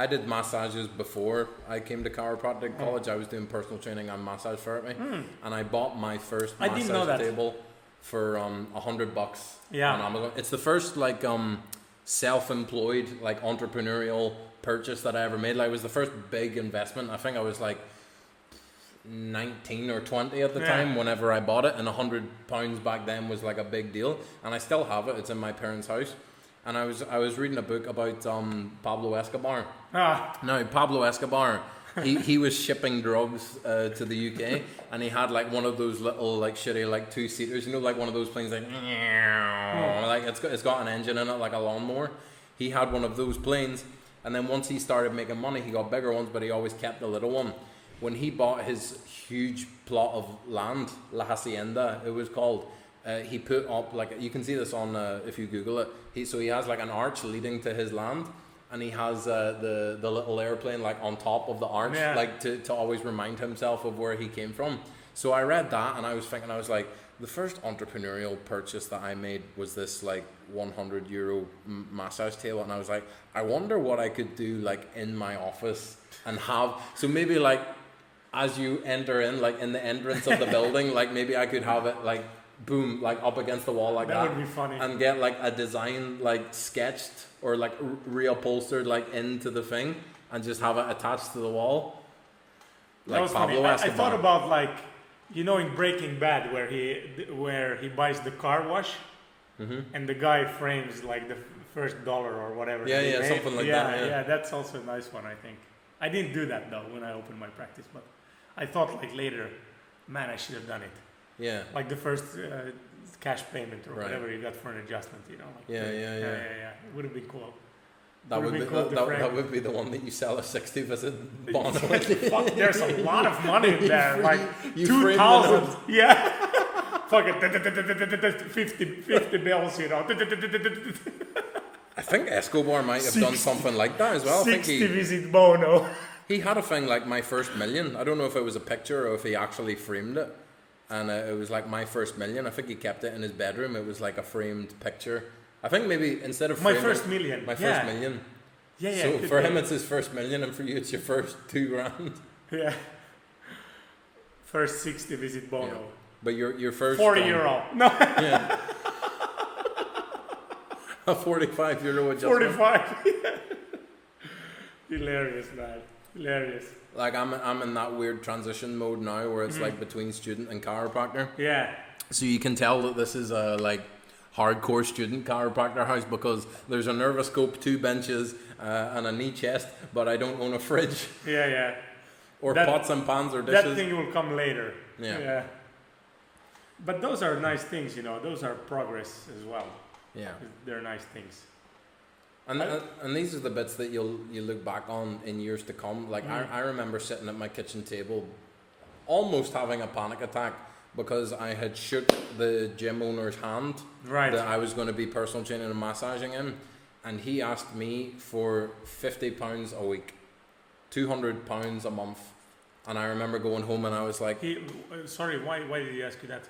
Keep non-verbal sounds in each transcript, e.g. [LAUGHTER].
I did massages before I came to chiropractic college. I was doing personal training and massage therapy, Hmm. and I bought my first I massage didn't know that. table for um a hundred bucks Yeah. on Amazon. It's the first like um self-employed like entrepreneurial purchase that I ever made. Like it was the first big investment. I think I was like. 19 or 20 at the Yeah. time whenever I bought it and 100 pounds back then was like a big deal and I still have it it's in my parents house and I was I was reading a book about um, Pablo Escobar. Ah, now Pablo Escobar. He, he was shipping drugs uh, to the UK and he had like one of those little like shitty like two seaters you know like one of those planes like like it's got, it's got an engine in it like a lawnmower. He had one of those planes and then once he started making money he got bigger ones but he always kept the little one. When he bought his huge plot of land La Hacienda it was called uh, he put up like you can see this on uh, if you google it he, so he has like an arch leading to his land and he has uh, the the little airplane like on top of the arch Yeah. like to, to always remind himself of where he came from so i read that and i was thinking i was like the first entrepreneurial purchase that i made was this like 100 euro massage table and i was like i wonder what i could do like in my office and have so maybe like as you enter in like in the entrance of the [LAUGHS] building like maybe i could have it like boom like up against the wall like that that, would be funny. and get like a design like sketched or like r- reupholstered like into the thing and just have it attached to the wall that like was Pablo funny. I, I thought about like, you know, in Breaking Bad, where he where he buys the car wash, Mhm. and the guy frames like the first dollar or whatever. Yeah, yeah, made. something like yeah, that, Yeah. yeah. that's also a nice one. I think. I didn't do that though when I opened my practice, but I thought like later, man, I should have done it. Yeah Like the first uh, cash payment or Right. whatever you got for an adjustment, you know. Like, Yeah, yeah, yeah, yeah. yeah, yeah. It would have been cool. that Would've would be cool that, that, that would be the one that you sell a 60 visit [LAUGHS] bond Fuck, there's a lot of money in [LAUGHS] there. Like you two thousand. [LAUGHS] Yeah. Fuck it. 50, 50 bills, you know. I think Escobar might have done something like that as well I think 60 he, visit Bono. he had a thing like my first million I don't know if it was a picture or if he actually framed it and uh, it was like my first million I think he kept it in his bedroom it was like a framed picture I think maybe instead of My first million. my first yeah. million Yeah, yeah. so for be. him it's his first million and for you it's your first two grand [LAUGHS] Yeah. First 60 visit Bono. Yeah. but your your first 40 um, euro. [LAUGHS] No, yeah [LAUGHS] a 45 euro adjustment 45. Hilarious, man. Hilarious. Like I'm I'm in that weird transition mode now where it's Mm-hmm. like between student and chiropractor Yeah. So you can tell that this is a like hardcore student chiropractor house because there's a Nervoscope, two benches, uh, and a knee chest, but I don't own a fridge Yeah, yeah. or That- pots and pans or dishes. That thing will come later. Yeah. But those are nice things, you know. Those are progress as well. yeah, They're nice things. And and, and these are the bits that you'll you look back on in years to come. Like Mm. I, I remember sitting at my kitchen table, almost having a panic attack because I had shook the gym owner's hand Right. that I was going to be personal training and massaging him, and he asked me for fifty pounds a week, two hundred pounds a month, and I remember going home and I was like, He, uh, sorry, why, why did he ask you that?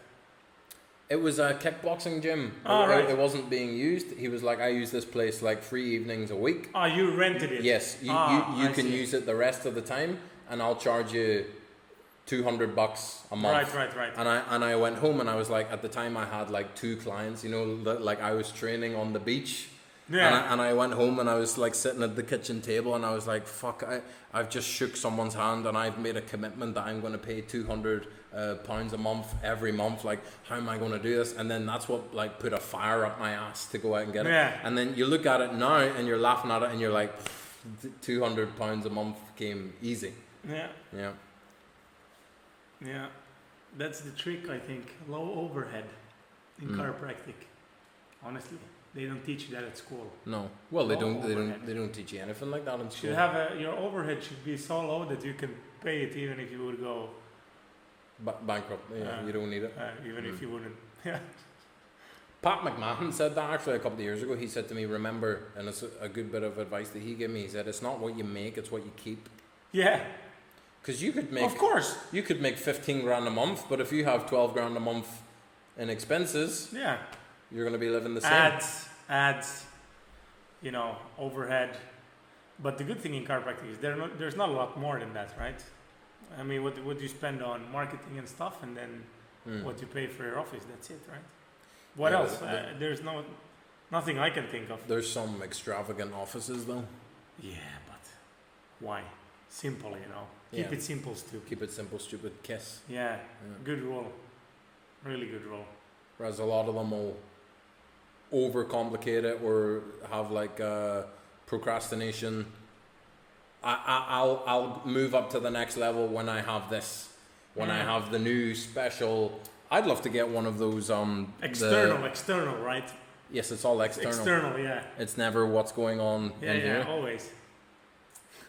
It was a kickboxing gym. Oh, it, right. it wasn't being used. He was like, I use this place like three evenings a week. Ah, you rented it. Yes, you Ah, you, you can see. use it the rest of the time, and I'll charge you two hundred bucks a month. Right, right, right. And I and I went home and I was like, at the time I had like two clients, you know, like I was training on the beach. And Yeah. I, and I went home and I was like sitting at the kitchen table and I was like, fuck, I, I've just shook someone's hand and I've made a commitment that I'm going to pay 200 uh, pounds a month every month. Like, how am I going to do this? And then that's what like put a fire up my ass to go out and get it. Yeah. And then you look at it now and you're laughing at it and you're like, 200 pounds a month came easy. Yeah, Yeah. yeah. That's the trick, I think. Low overhead in Mm. chiropractic. Honestly, they don't teach you that at school. No. Well, they don't. They don't. They don't teach you anything like that in You school. should have a, your overhead should be so low that you can pay it even if you would go, Ba- bankrupt. Yeah, you don't need it. uh, even if Mm. you wouldn't. [LAUGHS] Yeah. Pat McMahon said that actually a couple of years ago. He said to me, "Remember," and it's a, a good bit of advice that he gave me. He said, "It's not what you make; it's what you keep." Yeah, Because you could make of course. you could make fifteen grand a month, but if you have twelve grand a month in expenses, Yeah. you're going to be living the same. Ads, ads, you know, overhead. But the good thing in chiropractic is there no, there's not a lot more than that, right? I mean, what what do you spend on marketing and stuff, and then Mm. what you pay for your office. That's it, right? What Yeah, else? the- Uh, there's no nothing I can think of. There's some extravagant offices though. Yeah, but why? Simple, you know. Keep Yeah. it simple, stupid. Keep it simple, stupid, kiss. Yeah, Yeah. good rule. Really good rule. Whereas a lot of them will overcomplicate it or have like uh, procrastination. I, I, I'll I'll move up to the next level when I have this. When I Mm. have the new special. I'd love to get one of those. Um, the- External, external, right? yes, it's all external. External, yeah. It's never what's going on Yeah, in yeah, here. always.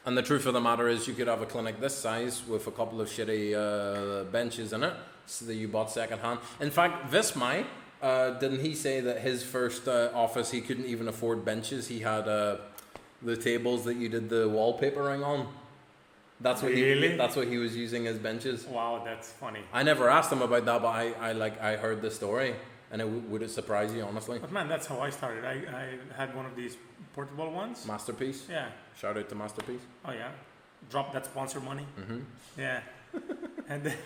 And the truth of the matter is, you could have a clinic this size with a couple of shitty uh, benches in it, so that you bought secondhand. In fact, Vismai, uh, didn't he say that his first uh, office he couldn't even afford benches? He had uh, the tables that you did the wallpapering on. That's what he that's what he was using as benches. Wow, that's funny. I never asked him about that, but I, I like I heard the story, and it w- would it surprise you honestly? But man, that's how I started. I, I had one of these portable ones. Masterpiece. Yeah. Shout out to Masterpiece. Oh yeah. Drop that sponsor money. hmm Yeah. [LAUGHS] and then,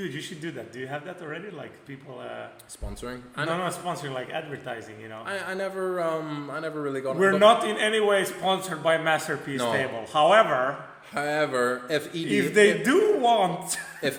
dude, you should do that. Do you have that already? Like people. Uh, Sponsoring. no, I, no, sponsoring like advertising. You know. I, I never um I never really got. We're not in any way sponsored by Masterpiece No. Table. However, However, if ED, if they do want if